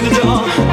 to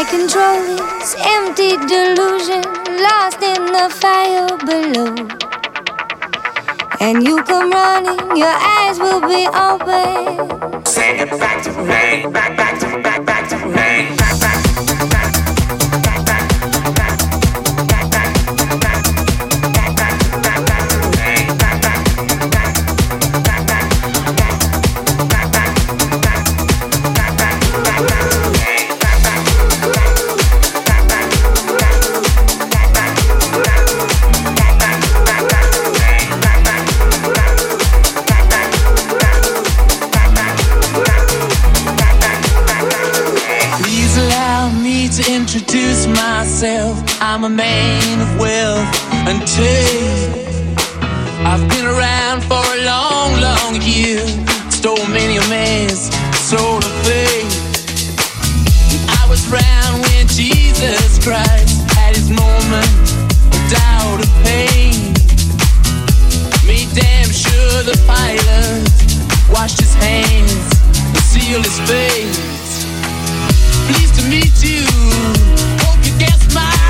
my control is empty delusion, lost in the fire below. And you come running, your eyes will be open. Sing it back to me, back, back to me, back, back to me. like you stole many a man's soul of faith. I was round when Jesus Christ had his moment of doubt and pain. Made damn sure the Pilate washed his hands and sealed his face. Pleased to meet you. Hope you guessed my.